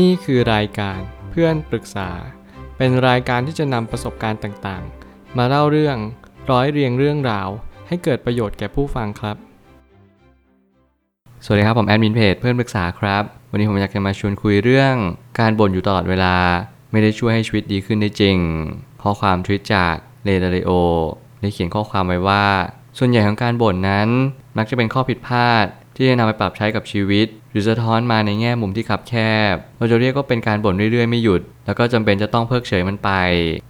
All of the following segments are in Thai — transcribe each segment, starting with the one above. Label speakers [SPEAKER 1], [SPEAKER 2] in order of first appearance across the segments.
[SPEAKER 1] นี่คือรายการเพื่อนปรึกษา เป็นรายการที่จะนำประสบการณ์ต่างๆ มาเล่าเรื่องร้อยเรียงเรื่องราว ให้เกิดประโยชน์แก่ผู้ฟังครับ
[SPEAKER 2] สวัสดีครับ ผมแอดมินเพจเพื่อนปรึกษาครับ วันนี้ผมอยากจะมาชวนคุยเรื่อง การบ่นอยู่ตลอดเวลา ไม่ได้ช่วยให้ชีวิตดีขึ้นได้จริง ข้อความทวิตจากเลดาริโอได้เขียนข้อความไว้ว่า ส่วนใหญ่ของการบ่นนั้น มักจะเป็นข้อผิดพลาด ที่จะนำไปปรับใช้กับชีวิต หรือสะท้อนมาในแง่มุมที่คับแคบ เราจะเรียกก็เป็นการบ่นเรื่อยๆไม่หยุด แล้วก็จำเป็นจะต้องเพิกเฉยมันไป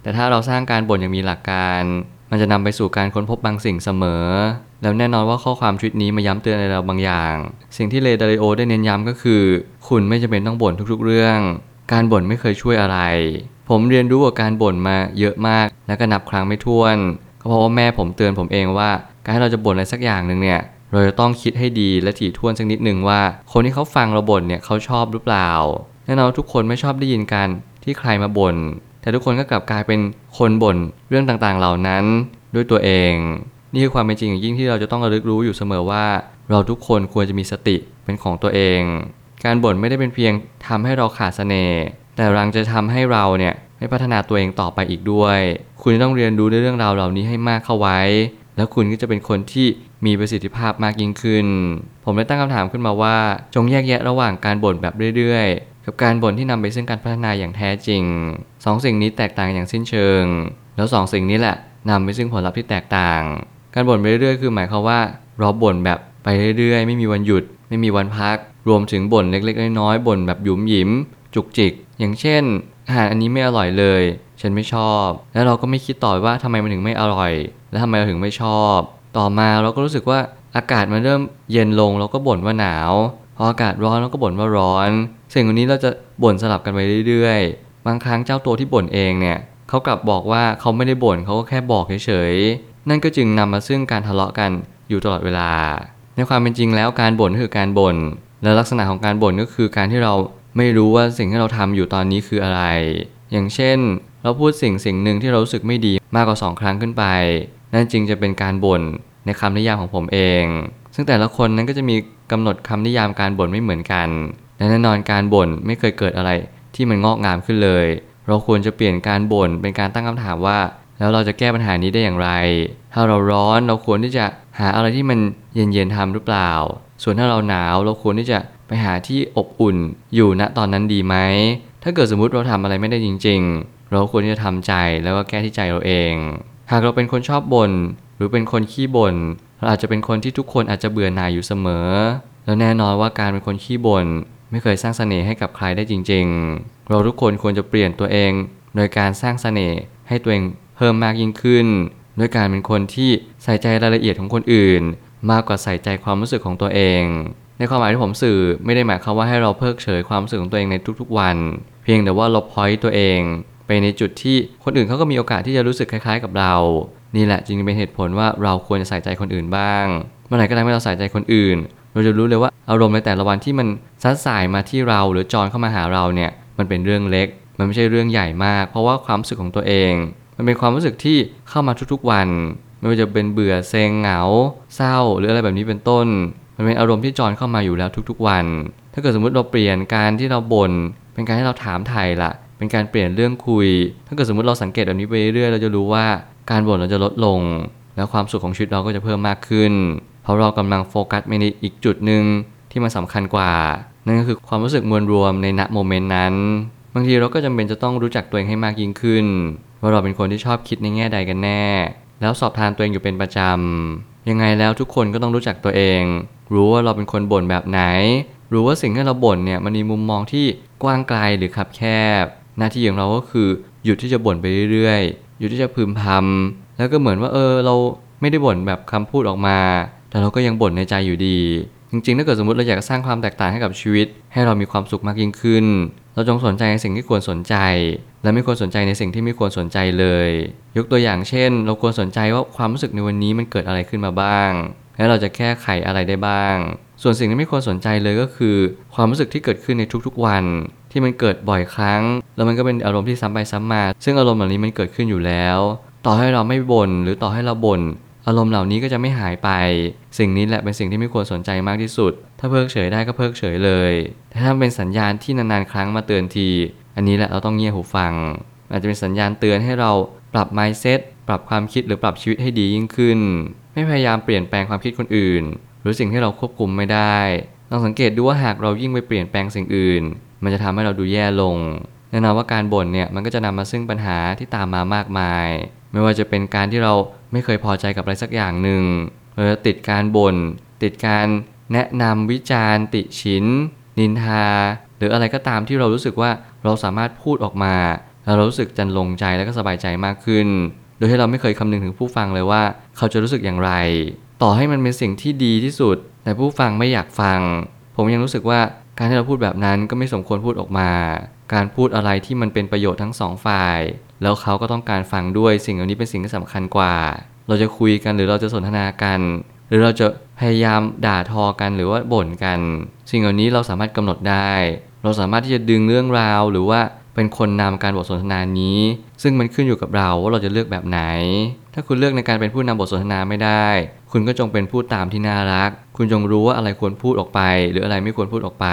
[SPEAKER 2] แต่ถ้าเราสร้างการบ่นอย่างมีหลักการ มันจะนำไปสู่การค้นพบบางสิ่งเสมอ แล้วแน่นอนว่าข้อความชุดนี้มาย้ำเตือนในเราบางอย่าง สิ่งที่เลดาริโอได้เน้นย้ำก็คือ คุณไม่จำเป็นต้องบ่นทุกๆ เรื่อง การบ่นไม่เคยช่วยอะไร ผมเรียนรู้กับการบ่นมาเยอะมาก และก็นับครั้งไม่ถ้วนก็เพราะว่าแม่ผมเตือนผมเองว่า การที่เราจะบ่นอะไรสักอย่างหนึ่งเนี่ย เราจะต้องคิดให้ดีและถี่ถ้วนสักนิดหนึ่งว่า คนที่เขาฟังเราบ่นเนี่ยเขาชอบหรือเปล่าแน่นอนทุกคนไม่ชอบได้ยินกันที่ใครมาบ่นแต่ทุกคนก็กลับกลายเป็นคนบ่นเรื่องต่างๆเหล่านั้นด้วยตัวเอง นี่คือความเป็นจริงอย่างยิ่งที่เราจะต้องระลึกรู้อยู่เสมอว่า เราทุกคนควรจะมีสติเป็นของตัวเอง การบ่นไม่ได้เป็นเพียงทำให้เราขาดเสน่ห์แต่รังจะทำให้เราเนี่ยไม่พัฒนาตัวเองต่อไปอีกด้วย คุณต้องเรียนรู้ในเรื่องราวเหล่านี้ให้มากเข้าไว้ แล้วคุณก็จะเป็นคนที่มีประสิทธิภาพมากยิ่งขึ้น ผมเลยตั้งคำถามขึ้นมาว่า จงแยกแยะระหว่างการบ่นแบบเรื่อยๆ กับการบ่นที่นำไปซึ่งการพัฒนาอย่างแท้จริงสองสิ่งนี้แตกต่างอย่างสิ้นเชิง แล้วสองสิ่งนี้แหละนำไปซึ่งผลลัพธ์ที่แตกต่าง การบ่นไปเรื่อยๆ คือหมายความว่าเราบ่นแบบไปเรื่อยๆ ไม่มีวันหยุด ไม่มีวันพัก รวมถึงบ่นเล็กๆ น้อยๆบ่นแบบหยุมหยิมจุกจิก อย่างเช่นอาหารอันนี้ไม่อร่อยเลย ฉันไม่ชอบ แล้วเราก็ไม่คิดต่อว่าทำไมมันถึงไม่อร่อย และทำไมเราถึงไม่ชอบ ต่อมาเราก็รู้สึกว่าอากาศมันเริ่มเย็นลงเราก็บ่นว่าหนาวพออากาศร้อนเราก็บ่นว่าร้อน สิ่งเหล่านี้เราจะบ่นสลับกันไปเรื่อยๆ บางครั้งเจ้าตัวที่บ่นเองเนี่ยเขากลับบอกว่าเขาไม่ได้บ่นเขาก็แค่บอกเฉยๆนั่นก็จึงนำมาซึ่งการทะเลาะกันอยู่ตลอดเวลา ในความเป็นจริงแล้วการบ่นคือการบ่นและลักษณะของการบ่นก็คือการที่เราไม่รู้ว่าสิ่งที่เราทำอยู่ตอนนี้คืออะไร อย่างเช่น เราพูดสิ่งสิ่งหนึ่งที่เรารู้สึกไม่ดีมากกว่าสองครั้งขึ้นไป นั่นจึงจะเป็นการบ่นในคำนิยามของผมเอง ซึ่งแต่ละคนนั้นก็จะมีกำหนดคำนิยามการบ่นไม่เหมือนกันและแน่นอนการบ่นไม่เคยเกิดอะไรที่มันงอกงามขึ้นเลย เราควรจะเปลี่ยนการบ่นเป็นการตั้งคำถามว่า แล้วเราจะแก้ปัญหานี้ได้อย่างไร ถ้าเราร้อนเราควรที่จะหาอะไรที่มันเย็นๆทำหรือเปล่า ส่วนถ้าเราหนาวเราควรที่จะไปหาที่อบอุ่นอยู่ณตอนนั้นดีไหมถ้าเกิดสมมุติเราทำอะไรไม่ได้จริง ๆ เราควรที่จะทำใจแล้วก็แก้ที่ใจเราเอง หากเราเป็นคนชอบบ่นหรือเป็นคนขี้บ่นเราอาจจะเป็นคนที่ทุกคนอาจจะเบื่อหน่ายอยู่เสมอ แล้วแน่นอนว่าการเป็นคนขี้บ่นไม่เคยสร้างเสน่ห์ให้กับใครได้จริง ๆ เราทุกคนควรจะเปลี่ยนตัวเอง โดยการสร้างเสน่ห์ให้ตัวเองเพิ่มมากยิ่งขึ้นด้วยการเป็นคนที่ใส่ใจรายละเอียดของคนอื่น มากกว่าใส่ใจความรู้สึกของตัวเอง ในความหมายที่ผมสื่อไม่ได้หมายความว่าให้เราเพิกเฉยความรู้สึกของตัวเองในทุกๆวัน เพียงแต่ว่าเราพอยต์ตัวเอง ในจุดที่คนอื่นเขาก็มีโอกาสที่จะรู้สึกคล้ายๆ กับเรา นี่แหละจึงเป็นเหตุผลว่าเราควรจะใส่ใจคนอื่นบ้างเมื่อไหร่ก็ตามที่เราใส่ใจคนอื่น เราจะรู้เลยว่าอารมณ์ในแต่ละวันที่มันซัดสายมาที่เราหรือจอนเข้ามาหาเราเนี่ยมันเป็นเรื่องเล็ก มันไม่ใช่เรื่องใหญ่มาก เพราะว่าความรู้สึกของตัวเอง มันเป็นความรู้สึกที่เข้ามาทุกๆวัน ไม่ว่าจะเป็นเบื่อเซ็งเหงา เศร้า หรืออะไรแบบนี้เป็นต้น มันเป็นอารมณ์ที่จอนเข้ามาอยู่แล้วทุกๆวัน ถ้าเกิดสมมติเราเปลี่ยนการที่เราบน่นเป็นการที่เราถามไทยละ เป็นการเปลี่ยนเรื่องคุย ถ้าเกิดสมมติเราสังเกตแบบนี้ไปเรื่อยเราจะรู้ว่าการบ่นเราจะลดลง แล้วความสุขของชีวิตเราก็จะเพิ่มมากขึ้น เพราะเรากำลังโฟกัสไปในอีกจุดหนึ่งที่มันสาคัญกว่า นั่นก็คือความรู้สึกมวลรวมในณโมเมนต์นั้น บางทีเราก็จำเป็นจะต้องรู้จักตัวเองให้มากยิ่งขึ้น ว่าเราเป็นคนที่ชอบคิดในแง่ใดกันแน่ แล้วสอบทานตัวเองอยู่เป็นประจำยังไงแล้วทุกคนก็ต้องรู้จักตัวเอง รู้ว่าเราเป็นคนบ่นแบบไหน รู้ว่าสิ่งที่เราบ่นเนี่ยมันมีมุมมองที่กว้างไกลหรือคับแคบ หน้าที่ของเราก็คือหยุดที่จะบ่นไปเรื่อยๆ หยุดที่จะพึมพำแล้วก็เหมือนว่าเออเราไม่ได้บ่นแบบคำพูดออกมา แต่เราก็ยังบ่นในใจอยู่ดี จริงๆ ถ้าเกิดสมมติเราอยากสร้างความแตกต่างให้กับชีวิต ให้เรามีความสุขมากยิ่งขึ้น เราจงสนใจในสิ่งที่ควรสนใจ และไม่ควรสนใจในสิ่งที่ไม่ควรสนใจเลย ยกตัวอย่างเช่น เราควรสนใจว่าความรู้สึกในวันนี้มันเกิดอะไรขึ้นมาบ้าง และเราจะแก้ไขอะไรได้บ้าง ส่วนสิ่งที่ไม่ควรสนใจเลยก็คือ ความรู้สึกที่เกิดขึ้นในทุกๆวัน ที่มันเกิดบ่อยครั้ง แล้วมันก็เป็นอารมณ์ที่ซ้ำไปซ้ำมา ซึ่งอารมณ์เหล่านี้มันเกิดขึ้นอยู่แล้ว ต่อให้เราไม่บ่นหรือต่อให้เราบ่นอารมณ์เหล่านี้ก็จะไม่หายไป สิ่งนี้แหละเป็นสิ่งที่ไม่ควรสนใจมากที่สุด ถ้าเพิกเฉยได้ก็เพิกเฉยเลยแต่ถ้าเป็นสัญญาณที่นานๆครั้งมาเตือนที อันนี้แหละเราต้องเงี่ยหูฟัง อาจจะเป็นสัญญาณเตือนให้เราปรับ mindset ปรับความคิดหรือปรับชีวิตให้ดียิ่งขึ้น ไม่พยายามเปลี่ยนแปลงความคิดคนอื่น หรือสิ่งที่เราควบคุมไม่ได้ลองสังเกตดูว่าหากเรายิ่งไปเปลี่ยนแปลงสิ่งอื่น มันจะทำให้เราดูแย่ลงแน่นอนว่าการบ่นเนี่ยมันก็จะนำมาซึ่งปัญหาที่ตามมามากมาย ไม่ว่าจะเป็นการที่เราไม่เคยพอใจกับอะไรสักอย่างหนึ่งเราจะติดการบน่น ติดการแนะนำวิจารณ์ ติชิน นินทา หรืออะไรก็ตามที่เรารู้สึกว่าเราสามารถพูดออกมา แล้วเรารู้สึกจันลงใจและก็สบายใจมากขึ้น โดยที่เราไม่เคยคำนึงถึงผู้ฟังเลยว่า เขาจะรู้สึกอย่างไร ต่อให้มันเป็นสิ่งที่ดีที่สุด แต่ผู้ฟังไม่อยากฟัง ผมยังรู้สึกว่า การที่เราพูดแบบนั้นก็ไม่สมควรพูดออกมา การพูดอะไรที่มันเป็นประโยชน์ทั้งสองฝ่าย แล้วเขาก็ต้องการฟังด้วยสิ่งเหล่านี้เป็นสิ่งที่สำคัญกว่า เราจะคุยกันหรือเราจะสนทนากัน หรือเราจะพยายามด่าทอกันหรือว่าบ่นกัน สิ่งเหล่านี้เราสามารถกำหนดได้ เราสามารถที่จะดึงเรื่องราวหรือว่าเป็นคนนำการบทสนทนานี้ ซึ่งมันขึ้นอยู่กับเราว่าเราจะเลือกแบบไหน ถ้าคุณเลือกในการเป็นผู้นำบทสนทนาไม่ได้ คุณก็จงเป็นผู้ตามที่น่ารัก คุณจงรู้ว่าอะไรควรพูดออกไป หรืออะไรไม่ควรพูดออกไป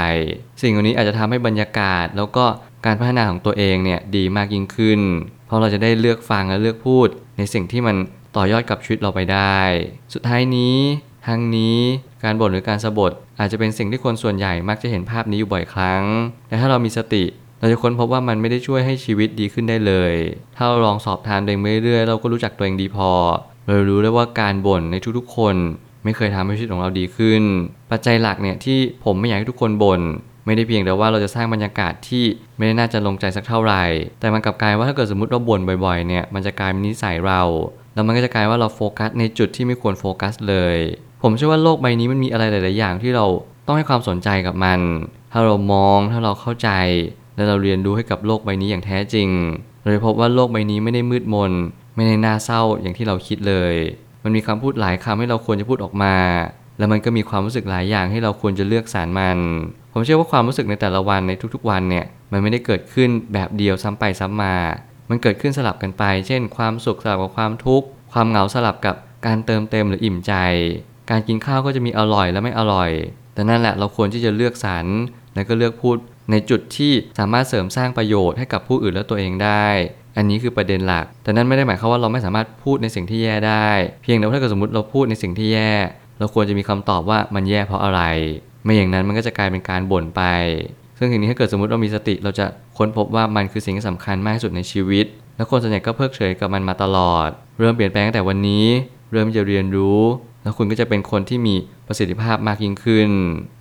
[SPEAKER 2] สิ่งเหล่านี้อาจจะทำให้บรรยากาศ แล้วก็การพัฒนาของตัวเองเนี่ยดีมากยิ่งขึ้น เพราะเราจะได้เลือกฟังและเลือกพูด ในสิ่งที่มันต่อยอดกับชีวิตเราไปได้ สุดท้ายนี้ทั้งนี้การบ่นหรือการสะบดอาจจะเป็นสิ่งที่คนส่วนใหญ่มักจะเห็นภาพนี้อยู่บ่อยครั้ง แต่ถ้าเรามีสติ เราจะค้นพบว่ามันไม่ได้ช่วยให้ชีวิตดีขึ้นได้เลย ถ้าเราลองสอบทานตัวเองเรื่อยๆ เราก็รู้จักตัวเองดีพอ เรารู้ได้ว่าการบ่นในทุกๆ คน ไม่เคยทำให้ชีวิตของเราดีขึ้น ปัจจัยหลักเนี่ยที่ผมไม่อยากให้ทุกคนบ่นไม่ได้เพียงแต่ว่าเราจะสร้างบรรยากาศที่ไม่ได้น่าจะลงใจสักเท่าไหร่ แต่มันกลับกลายว่าถ้าเกิดสมมติเราบ่นบ่อยๆเนี่ยมันจะกลายเป็นนิสัยเราแล้วมันก็จะกลายว่าเราโฟกัสในจุดที่ไม่ควรโฟกัสเลย ผมเชื่อว่าโลกใบนี้มันมีอะไรหลาย ๆ อย่างที่เราต้องให้ความสนใจกับมัน ถ้าเรามองถ้าเราเข้าใจ และเราเรียนรู้ให้กับโลกใบนี้อย่างแท้จริงเราจะพบว่าโลกใบนี้ไม่ได้มืดมน ไม่ได้น่าเศร้าอย่างที่เราคิดเลย มันมีคำพูดหลายคำให้เราควรจะพูดออกมา แล้วมันก็มีความรู้สึกหลายอย่างให้เราควรจะเลือกสารมัน ผมเชื่อว่าความรู้สึกในแต่ละวันในทุกๆ วันเนี่ยมันไม่ได้เกิดขึ้นแบบเดียวซ้ำไปซ้ำมา มันเกิดขึ้นสลับกันไป เช่น ความสุขสลับกับความทุกข์ ความเหงาสลับกับการเติมเต็มหรืออิ่มใจ การกินข้าวก็จะมีอร่อยและไม่อร่อย แต่นั่นแหละเราควรที่จะเลือกสรรและก็เลือกพูดในจุดที่สามารถเสริมสร้างประโยชน์ให้กับผู้อื่นและตัวเองได้ อันนี้คือประเด็นหลัก แต่นั่นไม่ได้หมายความว่าเราไม่สามารถพูดในสิ่งที่แย่ได้ เพียงแต่ว่าถ้าเกิดสมมติเราพูดในสิ่งที่แย่ เราควรจะมีคำตอบว่ามันแย่เพราะอะไร ไม่อย่างนั้นมันก็จะกลายเป็นการบ่นไป ซึ่งทีนี้ถ้าเกิดสมมติเรามีสติเราจะค้นพบว่ามันคือสิ่งที่สำคัญมากที่สุดในชีวิต และคนส่วนใหญ่ก็เพิกเฉยกับมันมาตลอด เริ่มเปลี่ยนแปลงตั้งแต่วันนี้ เริ่มจะเรียนรู้ แล้วคุณก็จะเป็นคนที่มีประสิทธิภาพมากยิ่งขึ้น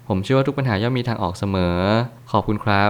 [SPEAKER 2] ผมเชื่อว่าทุกปัญหาย่อมมีทางออกเสมอ ขอบคุณครับ